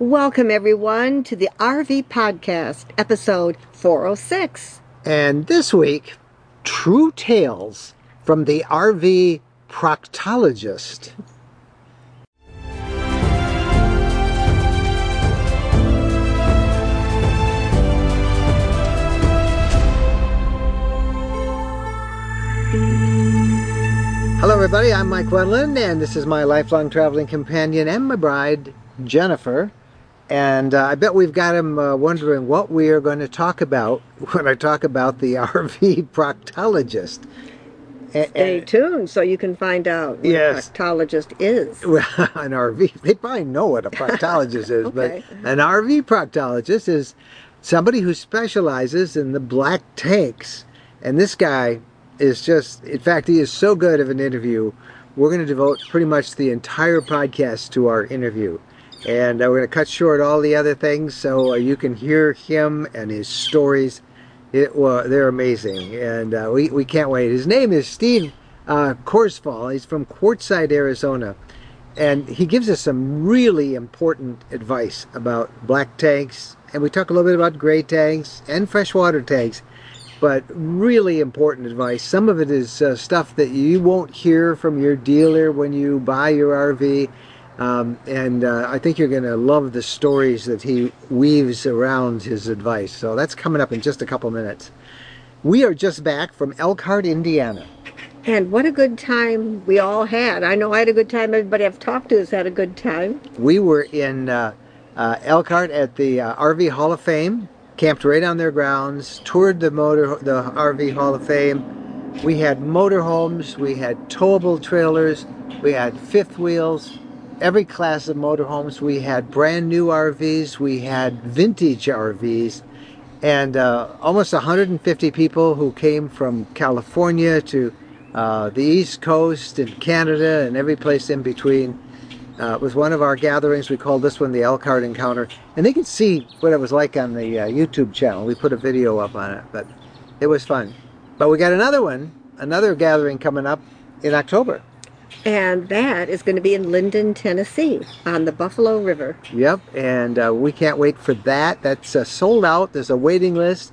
Welcome, everyone, to the RV Podcast, episode 406. And this week, true tales from the RV proctologist. Hello, everybody. I'm Mike Wendland, and this is my lifelong traveling companion and my bride, Jennifer. And uh, I bet we've got him uh, wondering what we are going to talk about when I talk about the RV proctologist. Stay tuned so you can find out what Yes. a proctologist is. well, an RV, they probably know what a proctologist is, Okay. but an RV proctologist is somebody who specializes in the black tanks. And this guy is just, in fact, he is so good of an interview. We're going to devote pretty much the entire podcast to our interview. And uh, we're going to cut short all the other things so uh, you can hear him and his stories. It well, they're amazing, and uh, we we can't wait. His name is Steve uh, Korsfall. He's from Quartzsite, Arizona, and he gives us some really important advice about black tanks. And we talk a little bit about gray tanks and freshwater tanks, but really important advice. Some of it is uh, stuff that you won't hear from your dealer when you buy your RV. Um, and uh, I think you're going to love the stories that he weaves around his advice. So that's coming up in just a couple minutes. We are just back from Elkhart, Indiana. And what a good time we all had. I know I had a good time. Everybody I've talked to has had a good time. We were in uh, uh, Elkhart at the uh, RV Hall of Fame, camped right on their grounds, toured the motor, the RV Hall of Fame. We had motorhomes, we had towable trailers, we had fifth wheels, every class of motorhomes. We had brand new RVs, we had vintage RVs, and uh, almost 150 people who came from California to uh, the East Coast and Canada and every place in between. Uh, it was one of our gatherings. We called this one the Elkhart Encounter, and they can see what it was like on the uh, YouTube channel. We put a video up on it, but it was fun. But we got another one, another gathering coming up in October. And that is going to be in Linden, Tennessee, on the Buffalo River. Yep, and uh, we can't wait for that. That's uh, sold out. There's a waiting list.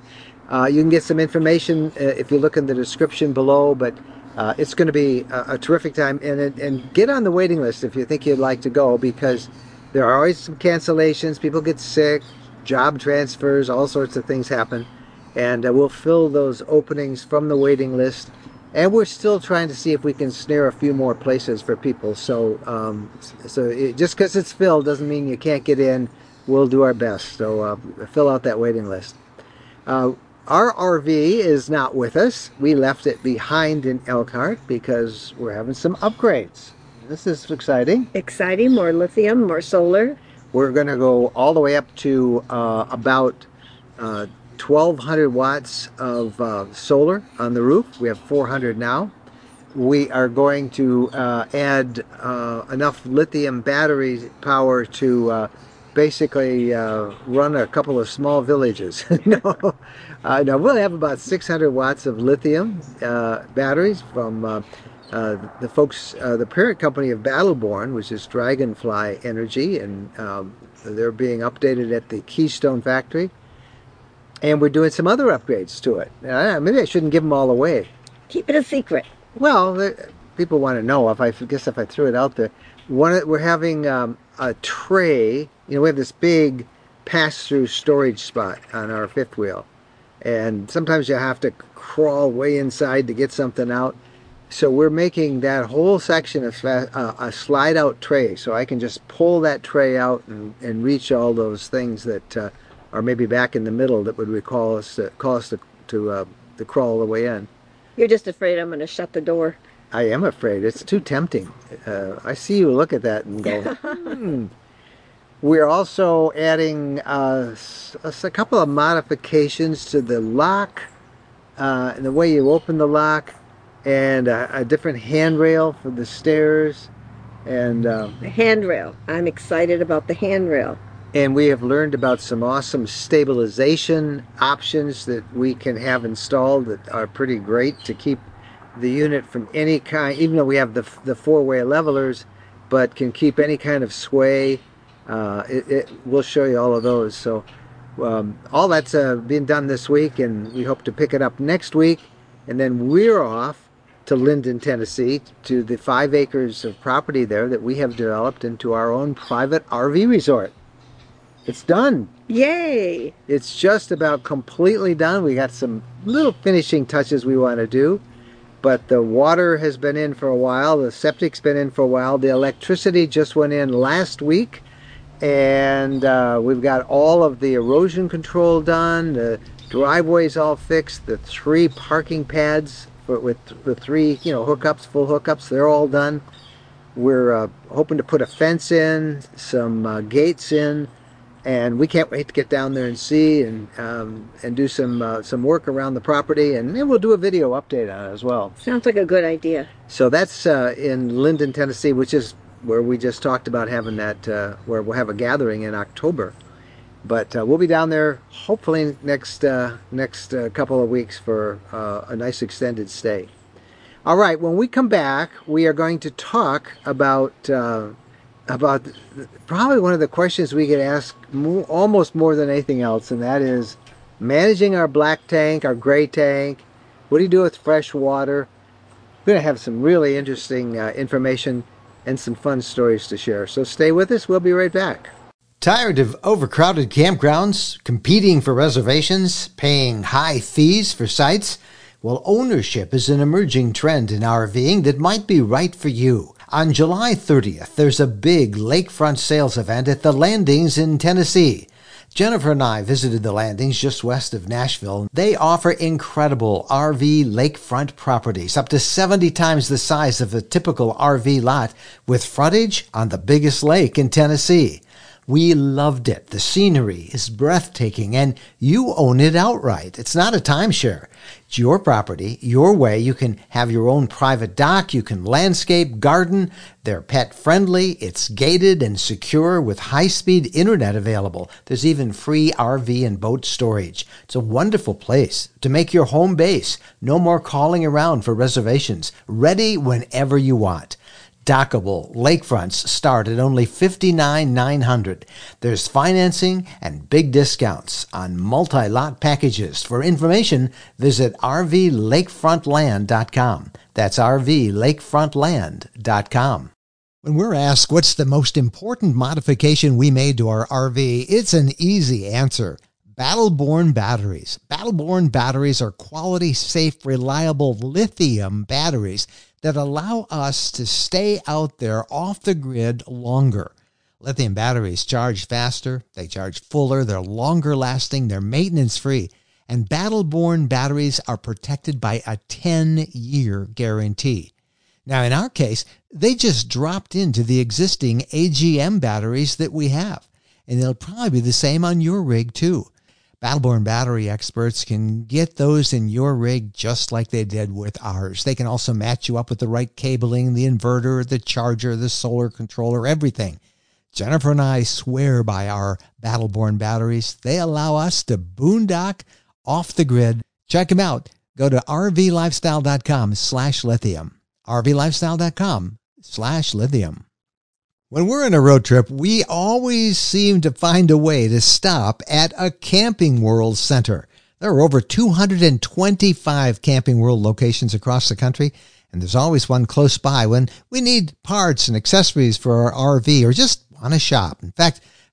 Uh, you can get some information uh, if you look in the description below, but uh, it's going to be a, a terrific time. And, and get on the waiting list if you think you'd like to go because there are always some cancellations. People get sick, job transfers, all sorts of things happen. And uh, we'll fill those openings from the waiting list. And we're still trying to see if we can snare a few more places for people. So, um, so it, just because it's filled doesn't mean you can't get in. We'll do our best. So uh, fill out that waiting list. Uh, our RV is not with us. We left it behind in Elkhart because we're having some upgrades. This is exciting. Exciting, more lithium, more solar. We're going to go all the way up to uh, about uh, 1200 watts of uh, solar on the roof. We have 400 now. We are going to uh, add uh, enough lithium battery power to uh, basically uh, run a couple of small villages. no, no, we'll have about 600 watts of lithium batteries from uh, the folks, uh, the parent company of Battleborn, which is Dragonfly Energy, and um, they're being updated at the Keystone factory. And we're doing some other upgrades to it. Uh, maybe I shouldn't give them all away. Keep it a secret. Well, people want to know. If I guess if I threw it out there, one we're having um, a tray. You know, we have this big pass-through storage spot on our fifth wheel, and sometimes you have to crawl way inside to get something out. So we're making that whole section of uh, a slide-out tray, so I can just pull that tray out and, and reach all those things that uh, are maybe back in the middle that would recall us to, call us to to, uh, to crawl all the way in. You're just afraid I'm going to shut the door. I am afraid. It's too tempting. Uh, I see you look at that and go, hmm. We're also adding uh, a couple of modifications to the lock, uh, and the way you open the lock, and a, a different handrail for the stairs. And uh, The handrail. I'm excited about the handrail. And we have learned about some awesome stabilization options that we can have installed that are pretty great to keep the unit from any kind, even though we have the, the four-way levelers, but can keep any kind of sway uh, it, it, we'll show you all of those. So um, all that's uh, being done this week, and we hope to pick it up next week. And then we're off to Linden, Tennessee, to the five acres of property there that we have developed into our own private RV resort. It's done. Yay! It's just about completely done. We got some little finishing touches we want to do, but the water has been in for a while. The septic's been in for a while. The electricity just went in last week, and uh, we've got all of the erosion control done. The driveway's all fixed. The three parking pads for, with the three, you know, hookups, full hookups, they're all done. We're uh, hoping to put a fence in, some uh, gates in and we can't wait to get down there and see and um, and do some uh, some work around the property, and then we'll do a video update on it as well. Sounds like a good idea. So that's uh, in Linden, Tennessee, which is where we just talked about having that, uh, where we'll have a gathering in October. But uh, we'll be down there hopefully next uh, next uh, couple of weeks for a nice extended stay. All right, when we come back, we are going to talk about about probably one of the questions we get asked more, almost more than anything else, and that is managing our black tank, our gray tank. What do you do with fresh water? We're going to have some really interesting uh, information and some fun stories to share. So stay with us. We'll be right back. Tired of overcrowded campgrounds, competing for reservations, paying high fees for sites? Well, ownership is an emerging trend in RVing that might be right for you. On July 30th, there's a big lakefront sales event at the Landings in Tennessee. Jennifer and I visited the landings just west of Nashville. They offer incredible RV lakefront properties, up to 70 times the size of a typical RV lot, with frontage on the biggest lake in Tennessee. We loved it. The scenery is breathtaking and you own it outright. It's not a timeshare. It's your property, your way. You can have your own private dock. You can landscape, garden. They're pet friendly. It's gated and secure with high speed internet available. There's even free RV and boat storage. It's a wonderful place to make your home base. No more calling around for reservations. Ready whenever you want dockable lakefronts start at only $59,900. There's financing and big discounts on multi-lot packages. For information, visit rvlakefrontland.com. That's rvlakefrontland.com. When we're asked what's the most important modification we made to our RV, it's an easy answer. Battleborn batteries. Battleborn batteries are quality, safe, reliable lithium batteries that allow us to stay out there off the grid longer. Lithium batteries charge faster, they charge fuller, they're longer lasting, they're maintenance free, and Battleborn batteries are protected by a 10 year guarantee. Now, in our case, they just dropped into the existing AGM batteries that we have, and they'll probably be the same on your rig too. Battleborn battery experts can get those in your rig just like they did with ours. They can also match you up with the right cabling, the inverter, the charger, the solar controller, everything. Jennifer and I swear by our Battleborn batteries. They allow us to boondock off the grid. Check them out. Go to rvlifestyle.com slash lithium. rvlifestyle.com slash lithium. When we're on a road trip, we always seem to find a way to stop at a Camping World center. There are over 225 Camping World locations across the country, and there's always one close by when we need parts and accessories for our RV or just want to shop. In fact,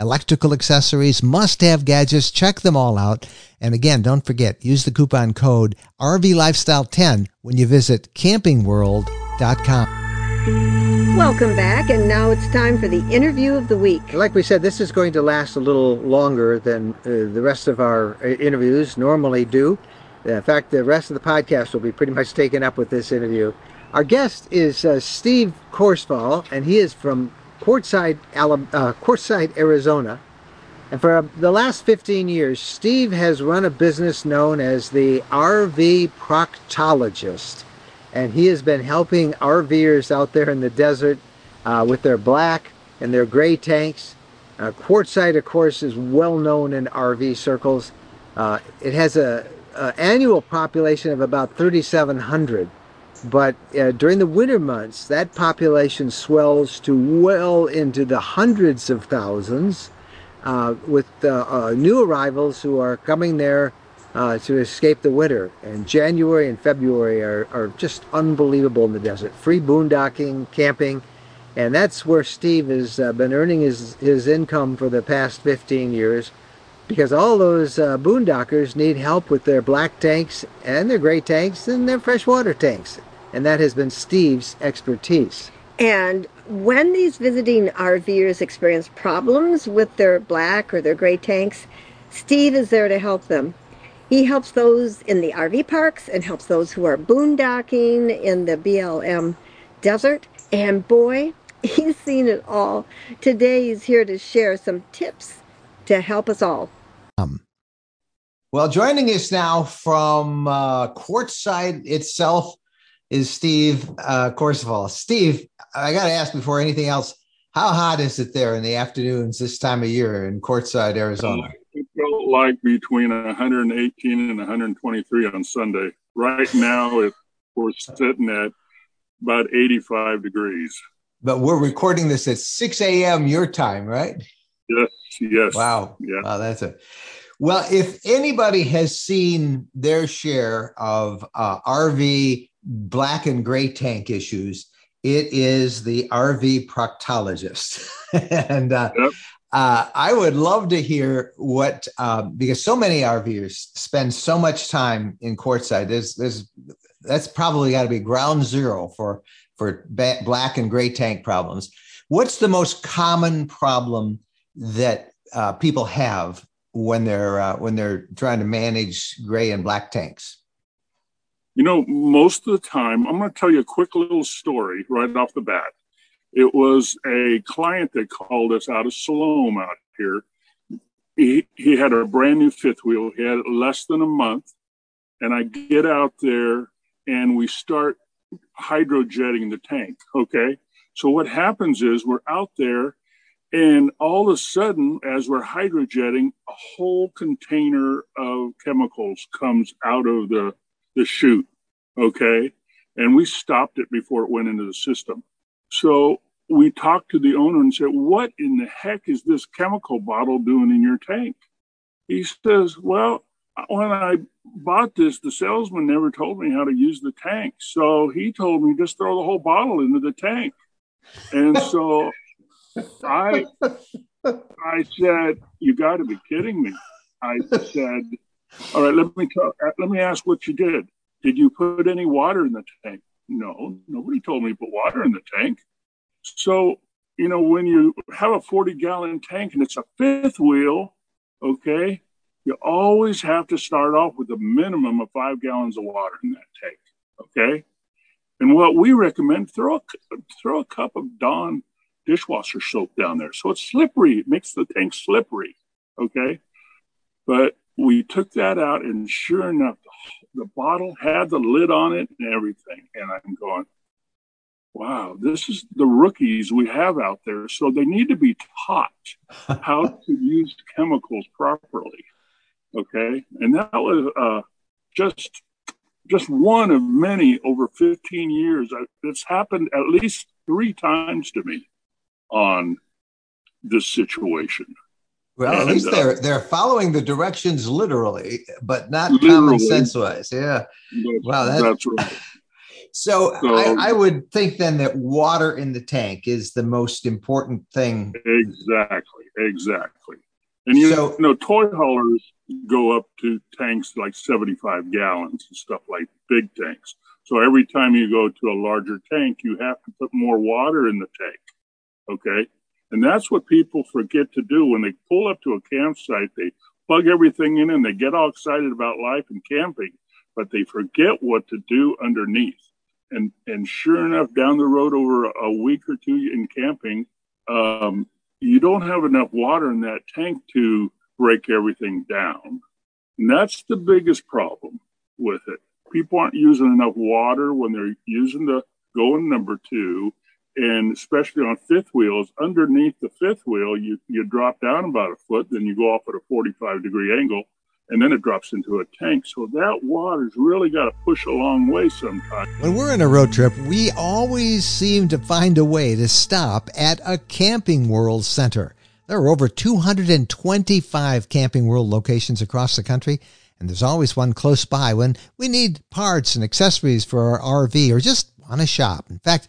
electrical accessories, must have gadgets. Check them all out. And again, don't forget, use the coupon code RVLifestyle10 when you visit campingworld.com. Welcome back, and now it's time for the interview of the week. Like we said, this is going to last a little longer than uh, the rest of our uh, interviews normally do. In fact, the rest of the podcast will be pretty much taken up with this interview. Our guest is uh, Steve Korsfall, and he is from Quartzsite, uh, Quartzsite, Arizona. And for the last 15 years, Steve has run a business known as the RV Proctologist. And he has been helping RVers out there in the desert uh, with their black and their gray tanks. Uh, Quartzsite, of course, is well known in RV circles. Uh, it has a, a, annual population of about 3,700, but uh, during the winter months, that population swells to well into the hundreds of thousands uh, with uh, uh, new arrivals who are coming there uh, to escape the winter. And January and February are, are just unbelievable in the desert. Free boondocking, camping, and that's where Steve has uh, been earning his, his income for the past 15 years because all those uh, boondockers need help with their black tanks and their gray tanks and their freshwater tanks. And that has been Steve's expertise. And when these visiting RVers experience problems with their black or their gray tanks, Steve is there to help them. He helps those in the RV parks and helps those who are boondocking in the BLM desert. And boy, he's seen it all. Today he's here to share some tips to help us all. Um, well, joining us now from uh, Quartzsite itself is Steve uh, Corsafal. Steve, I got to ask before anything else, how hot is it there in the afternoons this time of year in Quartzsite, Arizona? Uh, it felt like between 118 and 123 on Sunday. Right now, it, we're sitting at about 85 degrees. But we're recording this at 6 a.m. your time, right? Yes, yes. Wow. Yeah. Wow, that's it. Well, if anybody has seen their share of uh, RV black and gray tank issues, it is the RV proctologist. and uh, yep. uh, I would love to hear what, um, because so many RVers spend so much time in Quartzsite. There's, there's, that's probably got to be ground zero for, for ba- black and gray tank problems. What's the most common problem that uh, people have when they're uh, when they're trying to manage gray and black tanks? You know, most of the time, I'm going to tell you a quick little story right off the bat. It was a client that called us out of Siloam out here. He, he had a brand new fifth wheel. He had less than a month. And I get out there and we start hydrojetting the tank. Okay. So what happens is we're out there and all of a sudden, as we're hydrojetting, a whole container of chemicals comes out of the, the chute. Okay. And we stopped it before it went into the system. So we talked to the owner and said, What in the heck is this chemical bottle doing in your tank? He says, Well, when I bought this, the salesman never told me how to use the tank. So he told me just throw the whole bottle into the tank. And so I I said, You gotta be kidding me. I said, All right, let me tell, uh, let me ask what you did. Did you put any water in the tank? No, nobody told me to put water in the tank. So, you know, when you have a 40 gallon tank and it's a fifth wheel, okay, you always have to start off with a minimum of five gallons of water in that tank, okay? And what we recommend, throw a, throw a cup of Dawn dishwasher soap down there. So it's slippery. It makes the tank slippery, okay? But we took that out, and sure enough, the, bottle had the lid on it and everything. And I'm going, wow, this is the rookies we have out there. So they need to be taught how to use chemicals properly. Okay. And that was uh, just just one of many over 15 years. It's happened at least three times to me on this situation. Well, and, at least they're uh, they're following the directions literally, but not literally, common sense wise. Yeah. That's, wow, that's, that's right. So, so I, I, would think then that water in the tank is the most important thing. Exactly, exactly. And you, so, know, toy haulers go up to tanks like 75 gallons and stuff like big tanks. So every time you go to a larger tank, you have to put more water in the tank. Okay. And that's what people forget to do when they pull up to a campsite. They plug everything in and they get all excited about life and camping, but they forget what to do underneath. And and sure enough, down the road over a week or two in camping, um, you don't have enough water in that tank to break everything down. And that's the biggest problem with it. People aren't using enough water when they're using the going number two, and especially on fifth wheels. Underneath the fifth wheel, you you drop down about a foot, then you go off at a 45 degree angle, and then it drops into a tank. So that water's really got to push a long way sometimes. When we're in a road trip, we always seem to find a way to stop at a Camping World center. There are over 225 Camping World locations across the country, and there's always one close by when we need parts and accessories for our RV or just want to shop. In fact,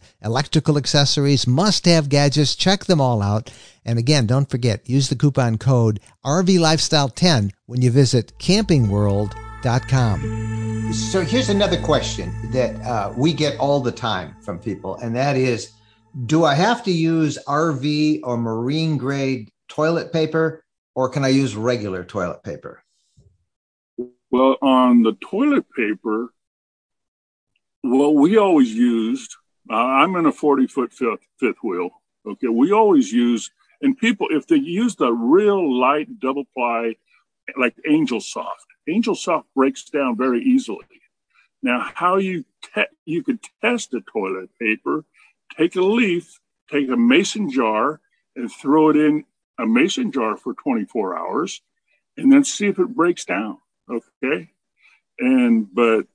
electrical accessories, must have gadgets. Check them all out. And again, don't forget, use the coupon code RV Lifestyle 10 when you visit campingworld.com. So here's another question that uh, we get all the time from people, and that is Do I have to use RV or marine grade toilet paper, or can I use regular toilet paper? Well, on the toilet paper, what we always used uh, I'm in a 40 foot fifth, fifth wheel. Okay. We always use, and people, if they use the real light double ply, like Angel Soft, Angel Soft breaks down very easily. Now, how you te- you could test a toilet paper, take a leaf, take a mason jar, and throw it in a mason jar for 24 hours, and then see if it breaks down. Okay, and but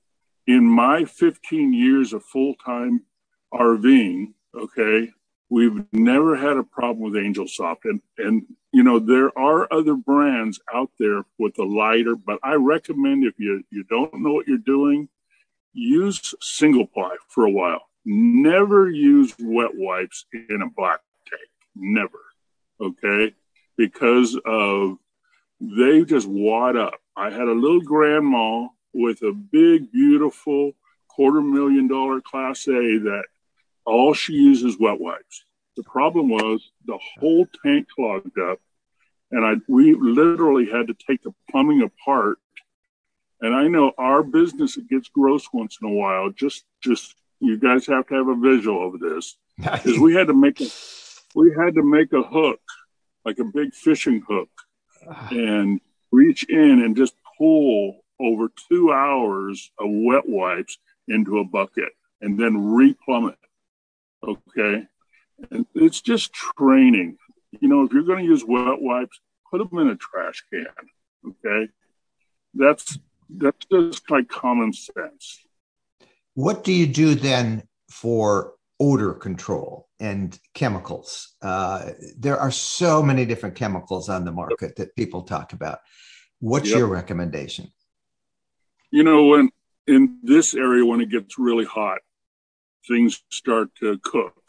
in my 15 years of full time RVing, okay, we've never had a problem with Angel Soft. And, and, you know, there are other brands out there with a lighter, but I recommend if you, you don't know what you're doing, use single ply for a while. Never use wet wipes in a black tank. Never. Okay. Because of they just wad up. I had a little grandma with a big, beautiful quarter million dollar class A that all she uses wet wipes. The problem was the whole tank clogged up, and I we literally had to take the plumbing apart. And I know our business it gets gross once in a while. Just just you guys have to have a visual of this because we had to make a we had to make a hook like a big fishing hook ah. and reach in and just pull over two hours of wet wipes into a bucket and then replumb it Okay. And it's just training. You know, if you're going to use wet wipes, put them in a trash can. Okay. That's, that's just like common sense. What do you do then for odor control and chemicals? Uh, there are so many different chemicals on the market that people talk about. What's yep. your recommendation? You know, when in this area, when it gets really hot, things start to cook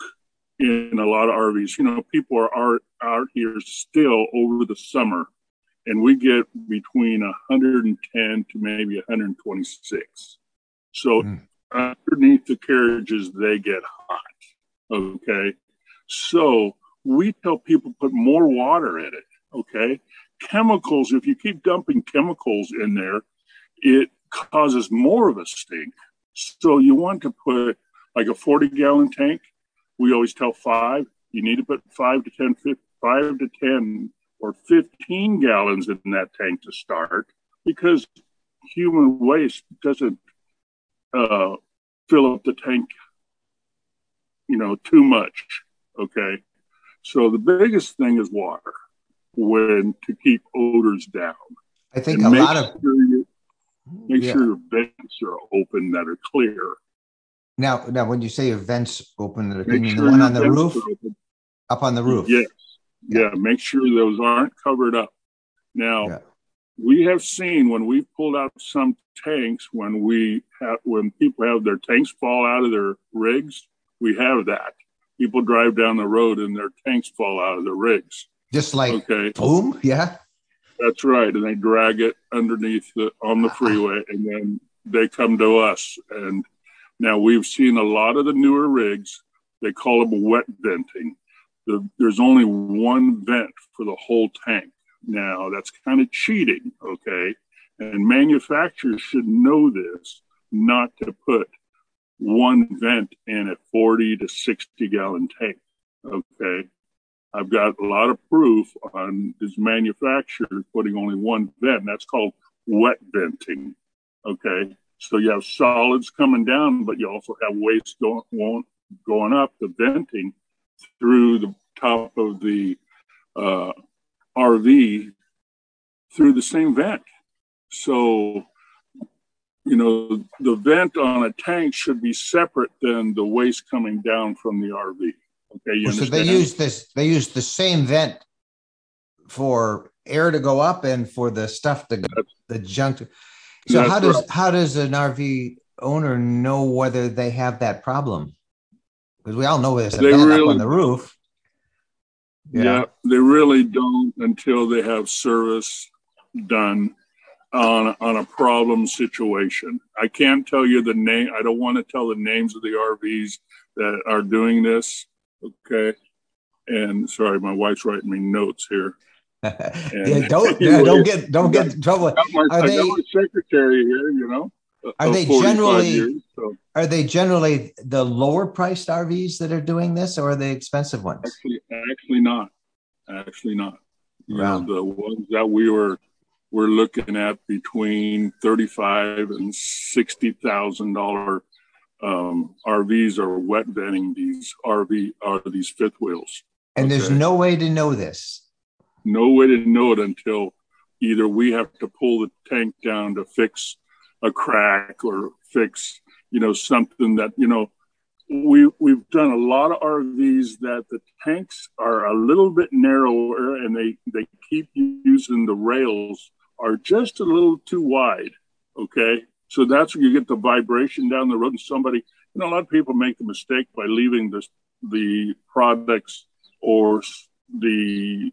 in a lot of RVs. You know, people are, are out here still over the summer, and we get between 110 to maybe 126. So mm. underneath the carriages, they get hot. Okay. So we tell people put more water in it. Okay. Chemicals, if you keep dumping chemicals in there, it causes more of a stink. So you want to put like a 40 gallon tank, we always tell five, you need to put five to 10, five to 10 or 15 gallons in that tank to start because human waste doesn't uh, fill up the tank, you know, too much. Okay. So the biggest thing is water when to keep odors down. I think and a lot of you, make yeah. sure your vents are open that are clear. Now, now, when you say your vents open, the sure one on the roof, up on the roof. Yes. Yeah. yeah. Make sure those aren't covered up. Now, yeah. we have seen when we pulled out some tanks when we have when people have their tanks fall out of their rigs. We have that. People drive down the road and their tanks fall out of their rigs. Just like okay. boom, yeah. That's right. And they drag it underneath the on the ah. freeway and then they come to us. And now we've seen a lot of the newer rigs, they call them wet venting. The, there's only one vent for the whole tank. Now that's kind of cheating, okay? And manufacturers should know this, not to put one vent in a 40 to 60 gallon tank, okay? I've got a lot of proof on this manufacturer putting only one vent. that's called wet venting. Okay. So you have solids coming down, but you also have waste going, going up, the venting through the top of the uh, RV through the same vent. So, you know, the vent on a tank should be separate than the waste coming down from the RV. Okay, you so they use this. They use the same vent for air to go up and for the stuff to go, the junk. To, so how does right. how does an RV owner know whether they have that problem? Because we all know there's a they really, up on the roof. Yeah. yeah, they really don't until they have service done on on a problem situation. I can't tell you the name. I don't want to tell the names of the RVs that are doing this Okay. And sorry, my wife's writing me notes here. yeah, don't yeah, don't get don't get in trouble. My, are they secretary here? You know. Are they generally years, so. are they generally the lower priced RVs that are doing this, or are they expensive ones? Actually, actually not. Actually not. Wow. know, the ones that we were we're looking at between thirty five and sixty thousand dollar um, RVs are wet venting these RV are these fifth wheels. And okay? there's no way to know this. No way to know it until either we have to pull the tank down to fix a crack or fix, you know, something that, you know, we we've done a lot of RVs that the tanks are a little bit narrower and they they keep using the rails are just a little too wide. Okay. So that's where you get the vibration down the road. And somebody, you know, a lot of people make the mistake by leaving the the products or the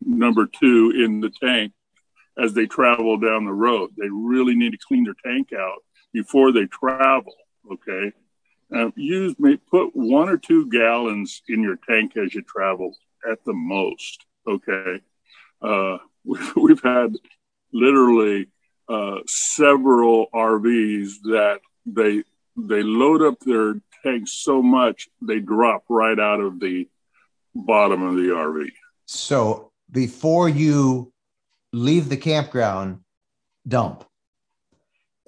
number two in the tank as they travel down the road. They really need to clean their tank out before they travel. Okay. And use may put one or two gallons in your tank as you travel at the most. Okay. Uh, we've had literally uh, several RVs that they they load up their tanks so much they drop right out of the bottom of the RV. So before you leave the campground, dump.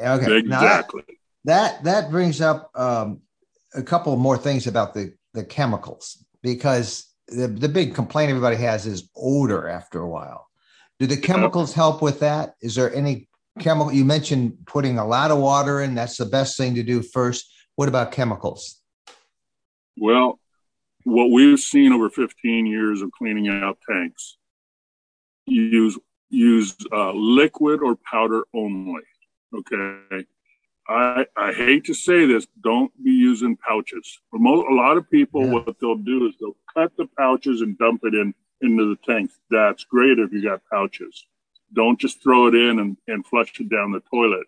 Okay, exactly. That, that, that brings up um, a couple more things about the the chemicals because the, the big complaint everybody has is odor after a while. Do the chemicals help with that? Is there any chemical you mentioned putting a lot of water in that's the best thing to do first what about chemicals well what we've seen over 15 years of cleaning out tanks use use uh, liquid or powder only okay I, I hate to say this, don't be using pouches. A lot of people, yeah. what they'll do is they'll cut the pouches and dump it in into the tank. That's great if you got pouches. Don't just throw it in and, and flush it down the toilet.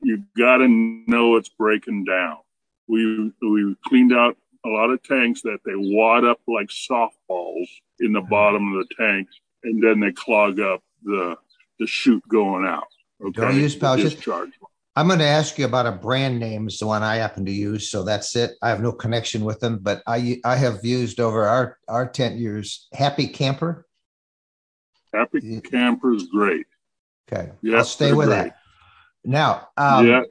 You got to know it's breaking down. We we cleaned out a lot of tanks that they wad up like softballs in the bottom of the tanks, and then they clog up the the chute going out. Okay? Don't use pouches. Discharge. I'm going to ask you about a brand name. Is the one I happen to use, so that's it. I have no connection with them, but I I have used over our our ten years Happy Camper. Happy yeah. camper is great. Okay, yes, I'll stay with great. that. Now, um, yeah,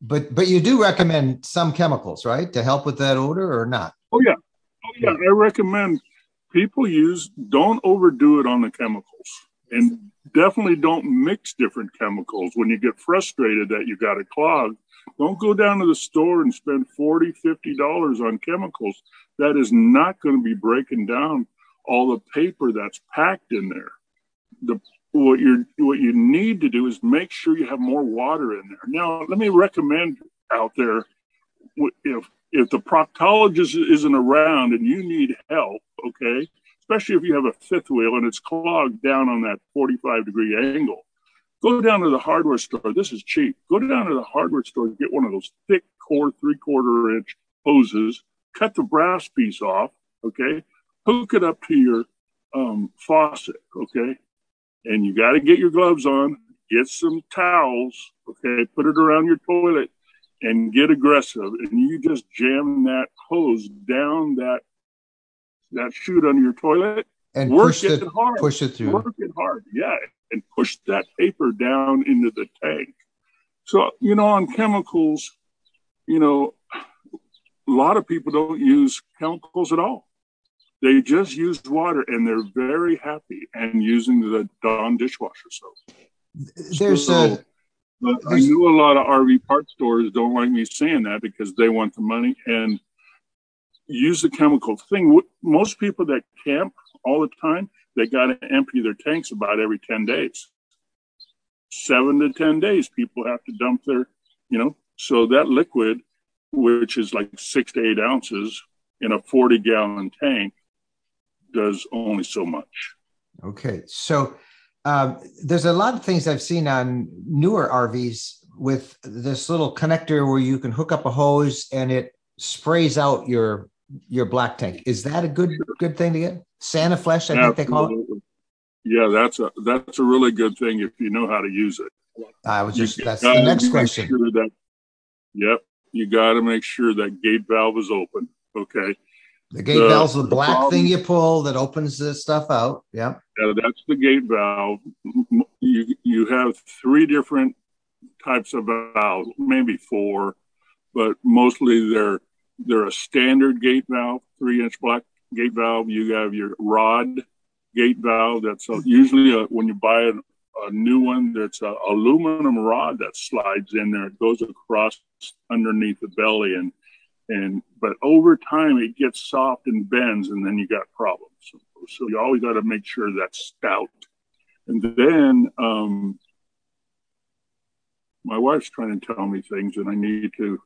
but but you do recommend some chemicals, right, to help with that odor, or not? Oh yeah, oh yeah. I recommend people use don't overdo it on the chemicals, and definitely don't mix different chemicals. When you get frustrated that you got a clog, don't go down to the store and spend 40 50 dollars on chemicals. That is not going to be breaking down all the paper that's packed in there the what you what you need to do is make sure you have more water in there. Now, let me recommend out there if if the proctologist isn't around and you need help, okay, especially if you have a fifth wheel and it's clogged down on that 45 degree angle. Go down to the hardware store. This is cheap. Go down to the hardware store, get one of those thick core three quarter inch hoses, cut the brass piece off, okay? Hook it up to your um, faucet, okay? And you got to get your gloves on, get some towels, okay? Put it around your toilet and get aggressive. And you just jam that hose down that that chute under your toilet and work push it it hard. push it through. Work it hard, yeah, and push that paper down into the tank. So you know, on chemicals, you know, a lot of people don't use chemicals at all. They just use water, and they're very happy and using the Dawn dishwasher soap. There's So, a I know a lot of RV part stores don't like me saying that because they want the money and use the chemical thing. Most people that camp all the time, they got to empty their tanks about every 10 days. Seven to 10 days, people have to dump their, you know, so that liquid, which is like six to eight ounces in a 40 gallon tank, does only so much. Okay, so um, there's a lot of things I've seen on newer RVs with this little connector where you can hook up a hose and it sprays out your your black tank. Is that a good good thing to get? Santa Flesh, I think they call it. Yeah, that's a that's a really good thing if you know how to use it. I was just You that's the next question. sure that- yep, you got to make sure that gate valve is open. Okay, The gate the- valve's the the black problem- thing you pull that opens the stuff out. Yeah. yeah, that's the gate valve. You you have three different types of valves, maybe four, but mostly they're they're a standard gate valve, three inch black gate valve. You have your rod gate valve. That's a, usually a, when you buy a, a new one, that's a aluminum rod that slides in there. It goes across underneath the belly and and but over time it gets soft and bends, and then you got problems. So, so you always got to make sure that's stout. And then um, my wife's trying to tell me things, and I need to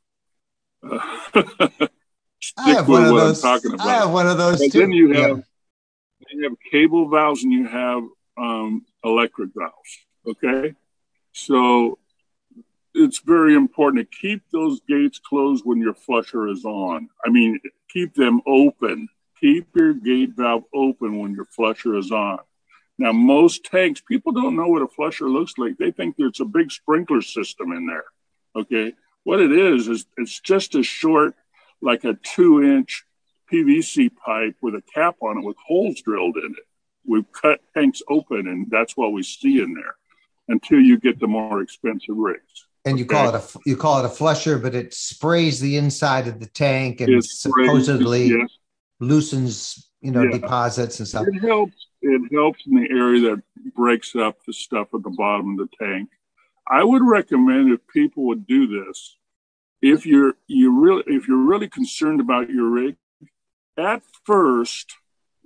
I have one of those. I'm talking about. I have one of those But too. then you Yeah. have you have cable valves and you have um, electric valves. Okay, so it's very important to keep those gates closed when your flusher is on. I mean, keep them open. Keep your gate valve open when your flusher is on. Now, most tanks, people don't know what a flusher looks like. They think there's a big sprinkler system in there. Okay, what it is is it's just a short, like a two-inch PVC pipe with a cap on it with holes drilled in it. We've cut tanks open, and that's what we see in there until you get the more expensive rigs. and you okay. call it a you call it a flusher, but it sprays the inside of the tank and It sprays- supposedly yes, loosens you know Yeah. deposits and stuff. it helps. It helps in the area that breaks up the stuff at the bottom of the tank. I would recommend if people would do this, if you're you really if you're really concerned about your rig, at first,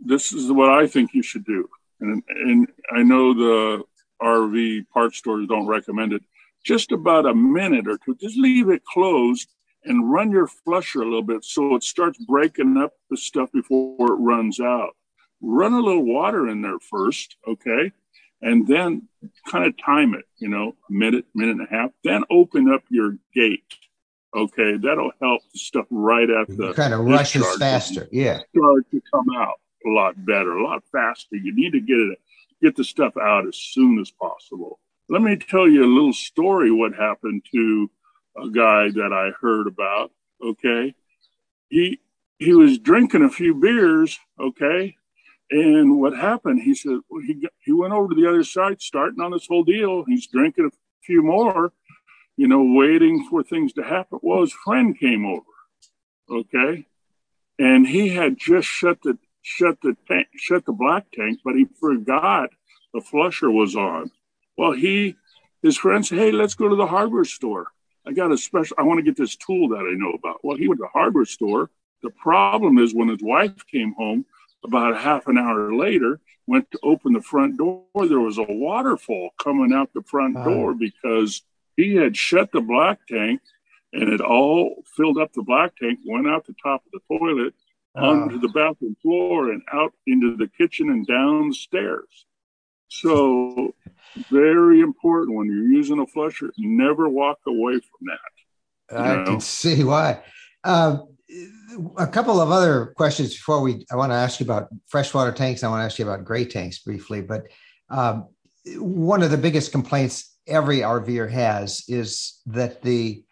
this is what I think you should do. And and I know the RV parts stores don't recommend it. Just about a minute or two, just leave it closed and run your flusher a little bit so it starts breaking up the stuff before it runs out. Run a little water in there first, okay? And then kind of time it, you know, a minute, minute and a half. Then open up your gate. Okay, that'll help the stuff right at the It kind of rushes faster. Yeah. start to come out a lot better, a lot faster. You need to get it, get the stuff out as soon as possible. Let me tell you a little story. What happened to a guy that I heard about? Okay, he he was drinking a few beers. Okay, and what happened? He said well, he got- he went over to the other side, starting on this whole deal. He's drinking a few more, you know, waiting for things to happen. Well, his friend came over. Okay, and he had just shut the shut the tank shut the black tank, but he forgot the flusher was on. Well, he his friend said, "Hey, let's go to the hardware store. I got a special. I want to get this tool that I know about." Well, he went to the hardware store. The problem is when his wife came home about a half an hour later, went to open the front door, there was a waterfall coming out the front door because he had shut the black tank and it all filled up the black tank, went out the top of the toilet, onto the bathroom floor and out into the kitchen and downstairs. So, very important when you're using a flusher, never walk away from that. I know? can see why. Uh, a couple of other questions before we. I want to ask you about freshwater tanks. I want to ask you about gray tanks briefly. But um, one of the biggest complaints every RVer has is that the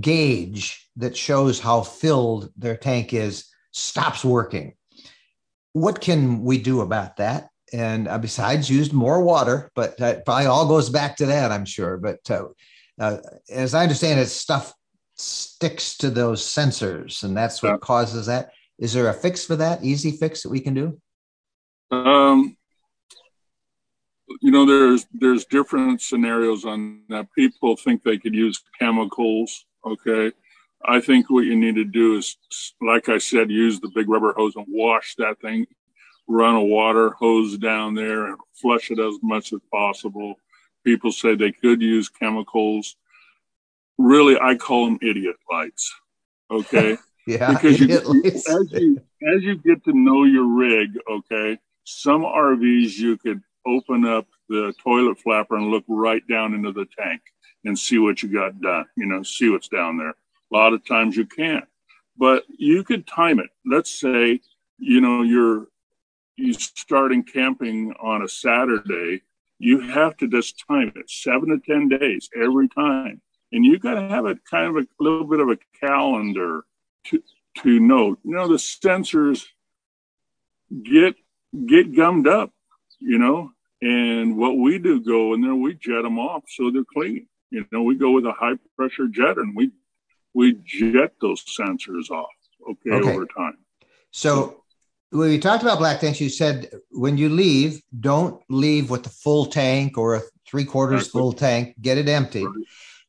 gauge that shows how filled their tank is stops working. What can we do about that? And uh, besides, used more water, but that probably all goes back to that, I'm sure. But uh, uh, as I understand it, stuff sticks to those sensors, and that's what yeah. causes that. Is there a fix for that? Easy fix that we can do? Um, you know, there's there's different scenarios on that. People think they could use chemicals. Okay, I think what you need to do is, like I said, use the big rubber hose and wash that thing. Run a water hose down there and flush it as much as possible. People say they could use chemicals. Really, I call them idiot lights. Okay. yeah. Because you, as you as you get to know your rig, okay, some RVs you could open up the toilet flapper and look right down into the tank and see what you got done. You know, see what's down there a lot of times you can't, but you could time it. Let's say, you know, you're you starting camping on a Saturday. You have to just time it seven to ten days every time, and you've got to have a kind of a little bit of a calendar to to note. You know, the sensors get get gummed up. You know, and what we do go in there, we jet them off so they're clean. You know, we go with a high pressure jet and we we jet those sensors off okay, okay. over time so when we talked about black tanks you said when you leave don't leave with the full tank or a three quarters exactly. full tank get it empty right.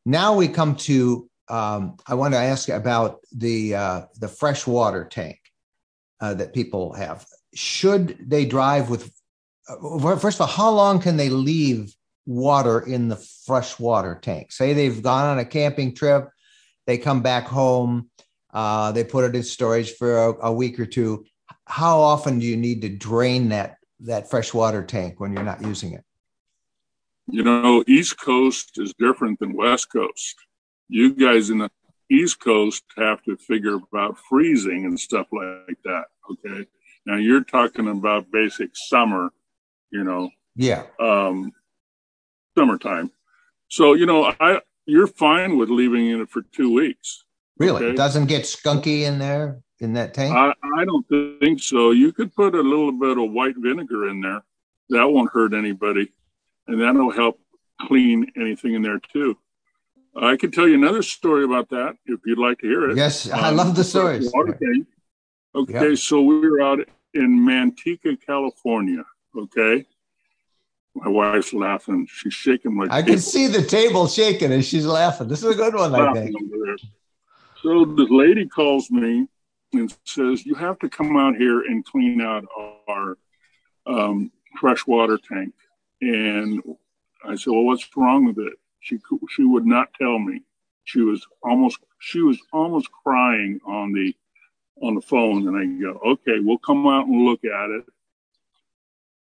Now we come to um, i want to ask about the uh, the freshwater tank uh, that people have should they drive with uh, first of all how long can they leave water in the freshwater tank say they've gone on a camping trip they come back home, uh, they put it in storage for a, a week or two. How often do you need to drain that that freshwater tank when you're not using it? You know, East Coast is different than West Coast. You guys in the East Coast have to figure about freezing and stuff like that. Okay. Now you're talking about basic summer, you know. Yeah. Um, summertime. So, you know, I, you're fine with leaving in it for two weeks. Really? Okay? It doesn't get skunky in there in that tank? I, I don't think so. You could put a little bit of white vinegar in there. That won't hurt anybody. And that'll help clean anything in there too. I could tell you another story about that if you'd like to hear it. Yes, I um, love the stories. Okay, yep. so we were out in Manteca, California. Okay, my wife's laughing. She's shaking my. I table. can see the table shaking and she's laughing. This is a good one, I think. So the lady calls me and says, "You have to come out here and clean out our um, freshwater tank." And I said, "Well, what's wrong with it?" She she would not tell me. She was almost she was almost crying on the on the phone, and I go, "Okay, we'll come out and look at it."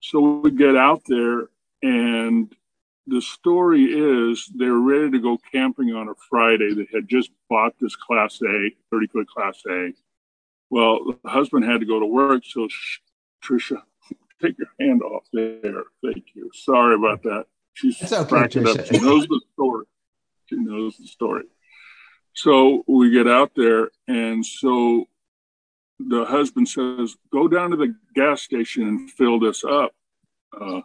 So we get out there and the story is they're ready to go camping on a Friday. They had just bought this Class A, 30 foot Class A. Well, the husband had to go to work. So, Trisha, take your hand off there. Thank you. Sorry about that. She's okay, cracking up. She knows the story. She knows the story. So we get out there, and so the husband says, "Go down to the gas station and fill this up." Uh,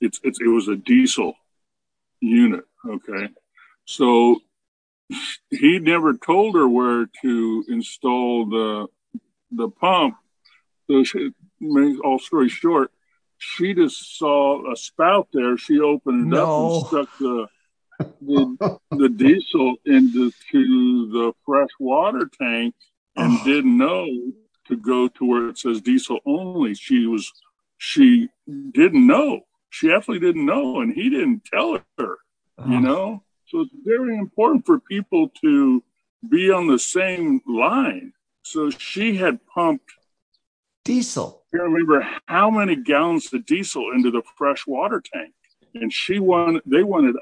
it's, it's it was a diesel unit. Okay, so he never told her where to install the the pump. So she, make all story short, she just saw a spout there. She opened it no. up and stuck the the, the diesel into the fresh water tank and didn't know to go to where it says diesel only. She was she didn't know she absolutely didn't know, and he didn't tell her. You know, so it's very important for people to be on the same line So she had pumped diesel. Can't remember how many gallons of diesel into the fresh water tank. And she wanted, they wanted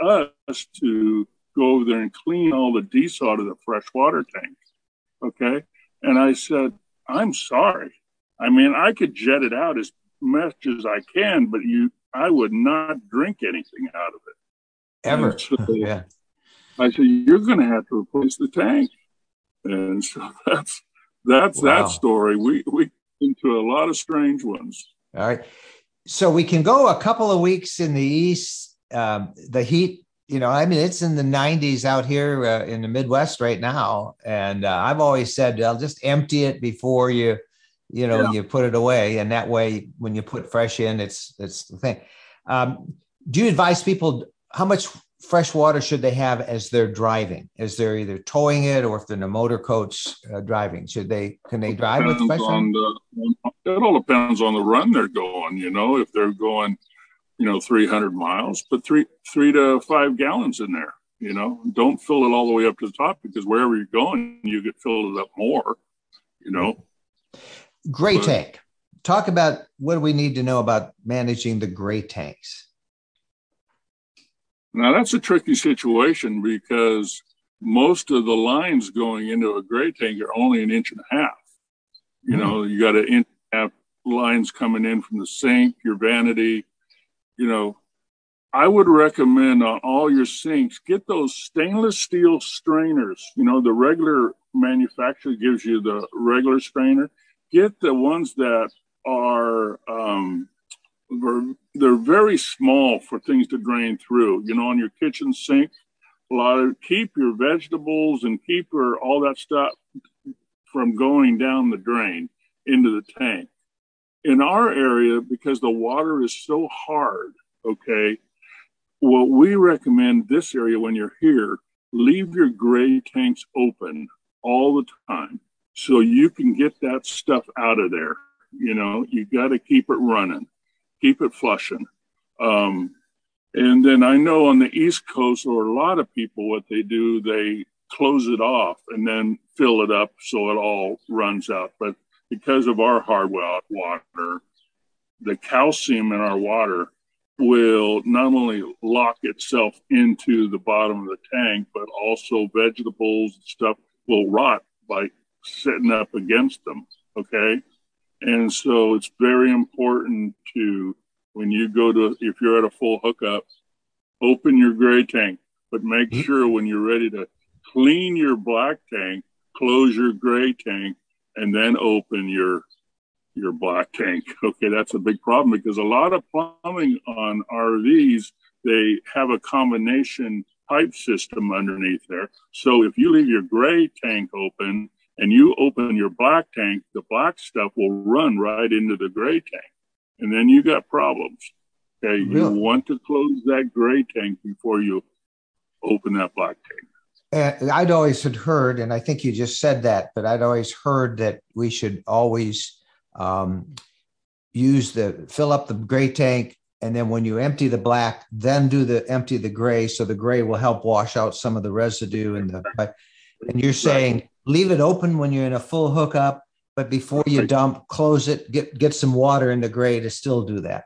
us to go over there and clean all the diesel out of the fresh water tank. Okay. And I said, I'm sorry. I mean, I could jet it out as much as I can, but you, I would not drink anything out of it. Ever. So, yeah. I said, you're going to have to replace the tank. And so that's, that's wow. that story. We, we into a lot of strange ones. All right. So we can go a couple of weeks in the east. Um, the heat, you know, I mean, it's in the 90s out here uh, in the Midwest right now. And uh, I've always said, I'll just empty it before you, you know, yeah. you put it away. And that way, when you put fresh in, it's, it's the thing. Um, do you advise people how much fresh water should they have as they're driving? As they're either towing it or if they're in a motor coach uh, driving? Should they can they drive with fresh water? The, it all depends on the run they're going. You know, if they're going, you know, 300 miles, put three three to five gallons in there. You know, don't fill it all the way up to the top because wherever you're going, you get filled it up more. You know. Gray but, tank. Talk about what do we need to know about managing the gray tanks. Now that's a tricky situation because most of the lines going into a gray tank are only an inch and a half. You know, you got an inch and a half lines coming in from the sink, your vanity. You know, I would recommend on all your sinks, get those stainless steel strainers. You know, the regular manufacturer gives you the regular strainer. Get the ones that are um, they're very small for things to drain through. You know, on your kitchen sink, a lot of keep your vegetables and keep your all that stuff from going down the drain into the tank. In our area, because the water is so hard, okay, what we recommend this area when you're here, leave your gray tanks open all the time so you can get that stuff out of there. You know, you got to keep it running keep it flushing. Um, and then I know on the East Coast, or a lot of people, what they do, they close it off and then fill it up so it all runs out. But because of our hard water, the calcium in our water will not only lock itself into the bottom of the tank, but also vegetables and stuff will rot by sitting up against them. Okay. And so it's very important to, when you go to, if you're at a full hookup, open your gray tank, but make mm-hmm. sure when you're ready to clean your black tank, close your gray tank, and then open your your black tank. Okay, that's a big problem because a lot of plumbing on RVs, they have a combination pipe system underneath there. So if you leave your gray tank open and you open your black tank, the black stuff will run right into the gray tank. And then you got problems. Okay. Really? You want to close that gray tank before you open that black tank. And I'd always had heard, and I think you just said that, but I'd always heard that we should always um, use the fill up the gray tank, and then when you empty the black, then do the empty the gray, so the gray will help wash out some of the residue and the. And you're saying leave it open when you're in a full hookup, but before you dump, close it, get get some water in the gray to still do that.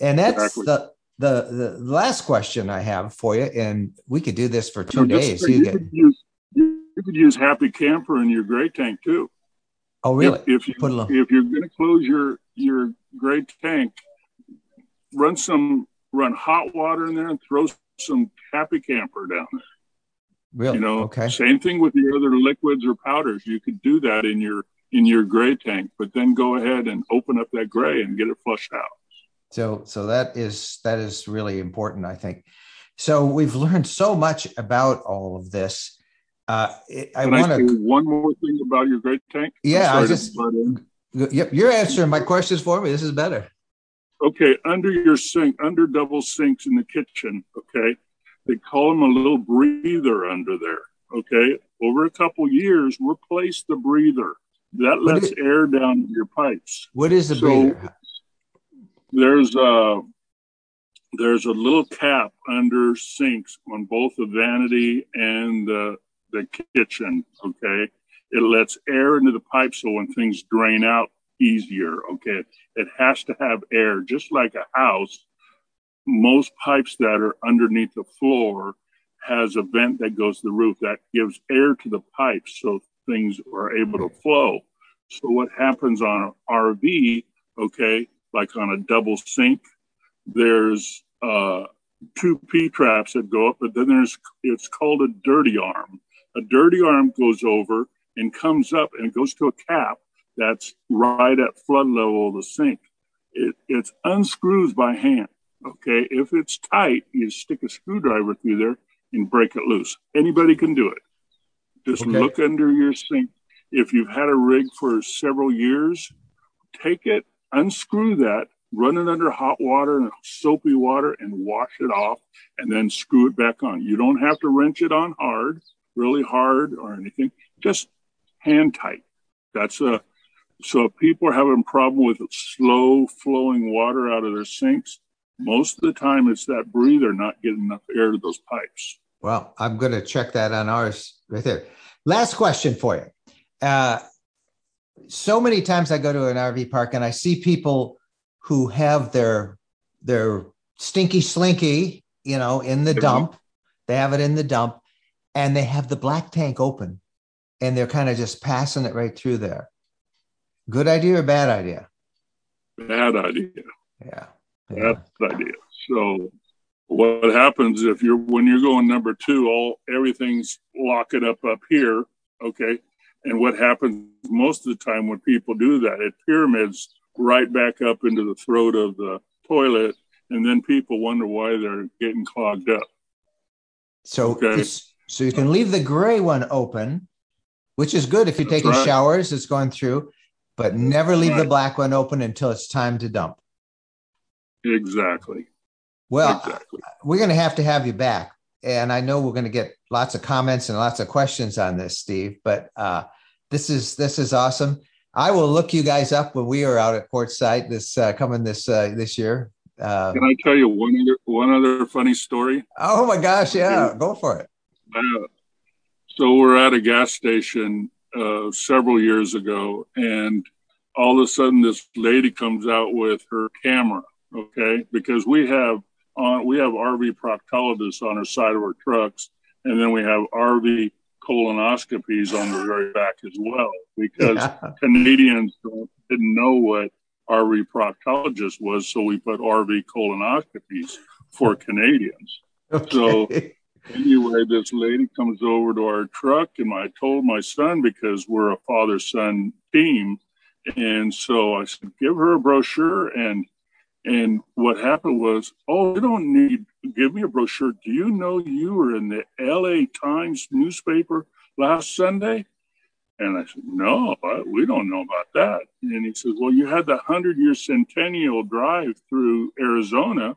And that's exactly. the, the the last question I have for you, and we could do this for two days. you, you, could use, you could use Happy Camper in your gray tank too. Oh, really? If, if you Put a if you're going to close your your gray tank, run some run hot water in there and throw some Happy Camper down there. Really? You know, okay. Same thing with your other liquids or powders. You could do that in your in your gray tank, but then go ahead and open up that gray and get it flushed out. So so that is that is really important, I think. So we've learned so much about all of this. Uh, I want to one more thing about your gray tank. Yeah, I just yep. You're answering my questions for me. This is better. Okay, under your sink, under double sinks in the kitchen. Okay, they call them a little breather under there. Okay. Over a couple years, replace the breather. That lets air down your pipes. What is the so breather? There's a there's a little cap under sinks on both the vanity and the the kitchen. Okay. it lets air into the pipe so when things drain out easier. Okay. It has to have air, just like a house. Most pipes that are underneath the floor has a vent that goes to the roof that gives air to the pipes so things are able to flow. So what happens on an RV, okay, like on a double sink, there's uh, two P traps that go up, but then there's it's called a dirty arm. A dirty arm goes over and comes up and goes to a cap that's right at flood level of the sink. It it's unscrews by hand. Okay, if it's tight, you stick a screwdriver through there and break it loose. Anybody can do it. Just okay. look under your sink. If you've had a rig for several years, take it, unscrew that, run it under hot water and soapy water and wash it off and then screw it back on. You don't have to wrench it on hard, really hard or anything, just hand tight. That's a, so if people are having a problem with slow flowing water out of their sinks, most of the time it's that breather not getting enough air to those pipes. Well, I'm going to check that on ours right there. Last question for you. Uh, so many times I go to an RV park and I see people who have their their stinky slinky, you know, in the dump. They have it in the dump, and they have the black tank open, and they're kind of just passing it right through there. Good idea or bad idea? Bad idea. Yeah. Yeah. the idea. So what happens if you're when you're going number two, all everything's locking up up here, okay? And what happens most of the time when people do that, it pyramids right back up into the throat of the toilet, and then people wonder why they're getting clogged up. So, okay. so you can leave the gray one open, which is good if you're That's taking right. showers. It's going through, but never leave right. the black one open until it's time to dump. Exactly. Well, exactly. we're going to have to have you back, and I know we're going to get lots of comments and lots of questions on this, Steve. But uh, this is this is awesome. I will look you guys up when we are out at Quartzsite this uh, coming this uh, this year. Uh, Can I tell you one other one other funny story? Oh my gosh! Yeah, go for it. Uh, so we're at a gas station uh, several years ago, and all of a sudden this lady comes out with her camera. Okay, because we have on we have RV proctologists on our side of our trucks, and then we have RV colonoscopies on the very back as well because yeah. Canadians didn't know what RV proctologist was, so we put RV colonoscopies for Canadians. Okay. So anyway, this lady comes over to our truck, and I told my son because we're a father son team, and so I said, give her a brochure and and what happened was, oh, you don't need give me a brochure. Do you know you were in the LA Times newspaper last Sunday? And I said, no, we don't know about that. And he says, well, you had the 100 year centennial drive through Arizona.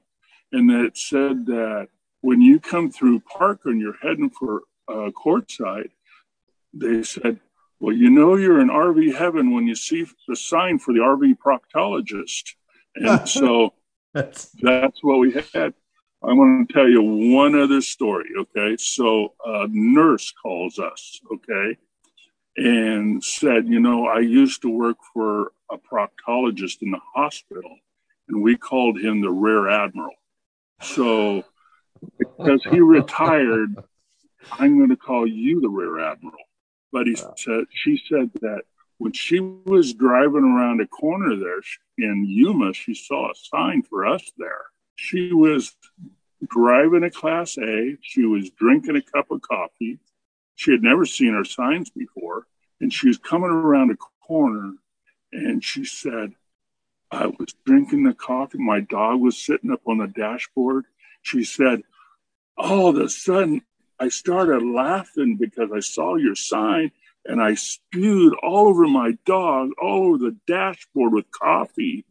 And it said that when you come through Park and you're heading for uh, Quartzsite, they said, well, you know, you're in RV heaven when you see the sign for the RV proctologist. And so that's, that's what we had. I want to tell you one other story. Okay. So a nurse calls us. Okay. And said, you know, I used to work for a proctologist in the hospital and we called him the Rear Admiral. So because he retired, I'm going to call you the Rear Admiral. But he said, she said that when she was driving around a corner there in Yuma, she saw a sign for us there. She was driving a Class A. She was drinking a cup of coffee. She had never seen our signs before. And she was coming around a corner and she said, I was drinking the coffee. My dog was sitting up on the dashboard. She said, All of a sudden, I started laughing because I saw your sign and I spewed all over my dog, all over the dashboard with coffee.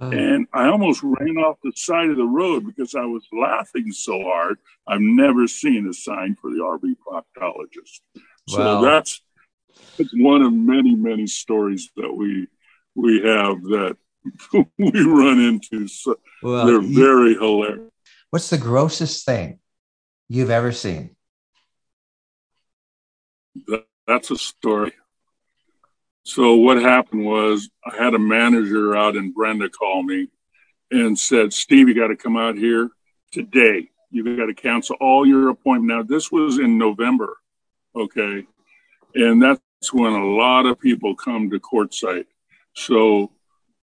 Oh. And I almost ran off the side of the road because I was laughing so hard. I've never seen a sign for the RV proctologist. So that's that's one of many, many stories that we we have that we run into. So well, they're very hilarious. What's the grossest thing you've ever seen? That, that's a story. So what happened was I had a manager out in Brenda call me and said, Steve, you got to come out here today. You got to cancel all your appointments. Now, this was in November. Okay. And that's when a lot of people come to Quartzsite. So,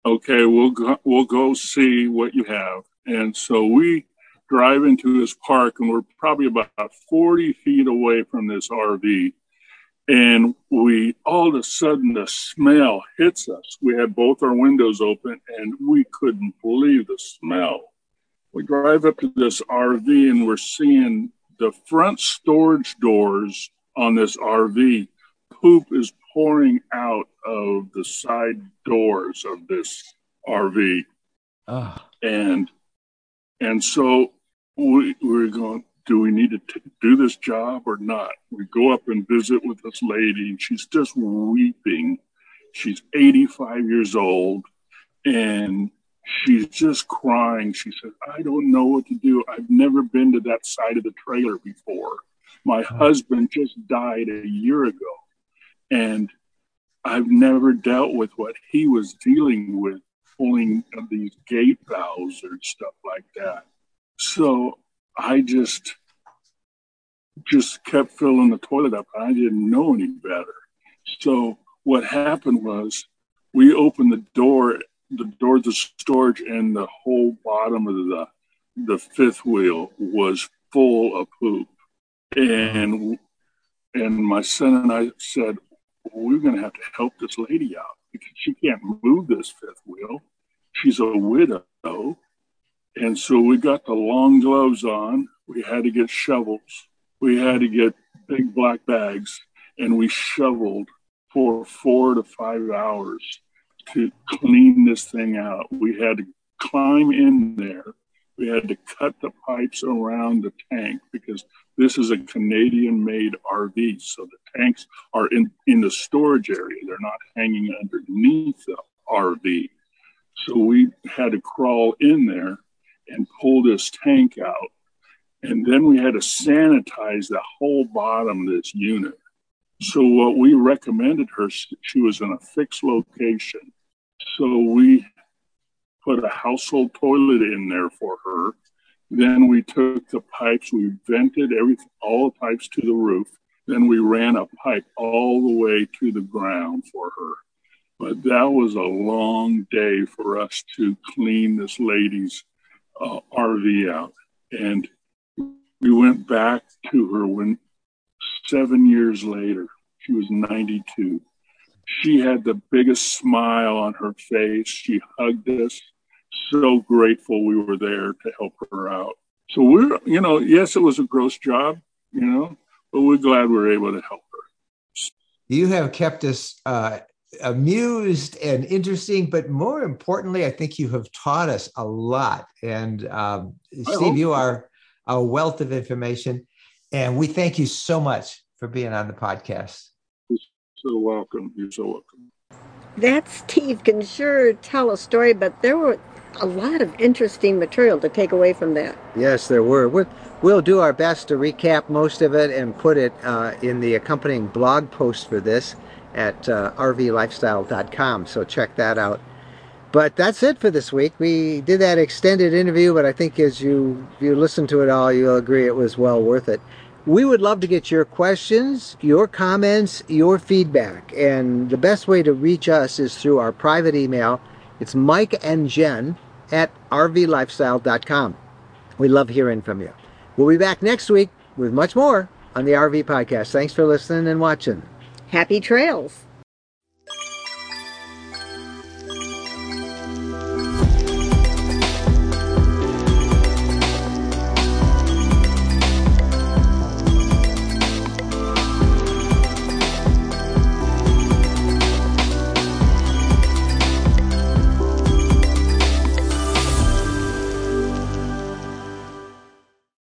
okay, we'll go, we'll go see what you have. And so we drive into this park and we're probably about 40 feet away from this RV. And we all of a sudden the smell hits us. We had both our windows open and we couldn't believe the smell. We drive up to this RV and we're seeing the front storage doors on this RV. Poop is pouring out of the side doors of this RV. Oh. And and so we, we're going, do we need to t- do this job or not? We go up and visit with this lady, and she's just weeping. She's 85 years old, and she's just crying. She said, I don't know what to do. I've never been to that side of the trailer before. My husband just died a year ago, and I've never dealt with what he was dealing with, pulling these gate valves or stuff like that. So I just just kept filling the toilet up. I didn't know any better. So what happened was we opened the door, the door to storage, and the whole bottom of the the fifth wheel was full of poop. And and my son and I said, we're going to have to help this lady out because she can't move this fifth wheel. She's a widow and so we got the long gloves on. We had to get shovels. We had to get big black bags and we shoveled for four to five hours to clean this thing out. We had to climb in there. We had to cut the pipes around the tank because this is a Canadian made RV. So the tanks are in, in the storage area. They're not hanging underneath the RV. So we had to crawl in there and pull this tank out. And then we had to sanitize the whole bottom of this unit. So what we recommended her, she was in a fixed location. So we put a household toilet in there for her. Then we took the pipes, we vented everything, all the pipes to the roof. Then we ran a pipe all the way to the ground for her. But that was a long day for us to clean this lady's uh, RV out. And we went back to her when seven years later, she was 92. She had the biggest smile on her face. She hugged us. So grateful we were there to help her out. So we're, you know, yes, it was a gross job, you know, but we're glad we are able to help her. You have kept us uh, amused and interesting, but more importantly, I think you have taught us a lot. And um, Steve, you are a wealth of information, and we thank you so much for being on the podcast. You're so welcome. You're so welcome. That Steve can sure tell a story, but there were a lot of interesting material to take away from that. Yes, there were. We'll, we'll do our best to recap most of it and put it uh, in the accompanying blog post for this at uh, rvlifestyle.com. So check that out. But that's it for this week. We did that extended interview, but I think as you you listen to it all, you'll agree it was well worth it. We would love to get your questions, your comments, your feedback. And the best way to reach us is through our private email. It's Mike and Jen at rvlifestyle.com. We love hearing from you. We'll be back next week with much more on the RV Podcast. Thanks for listening and watching. Happy trails.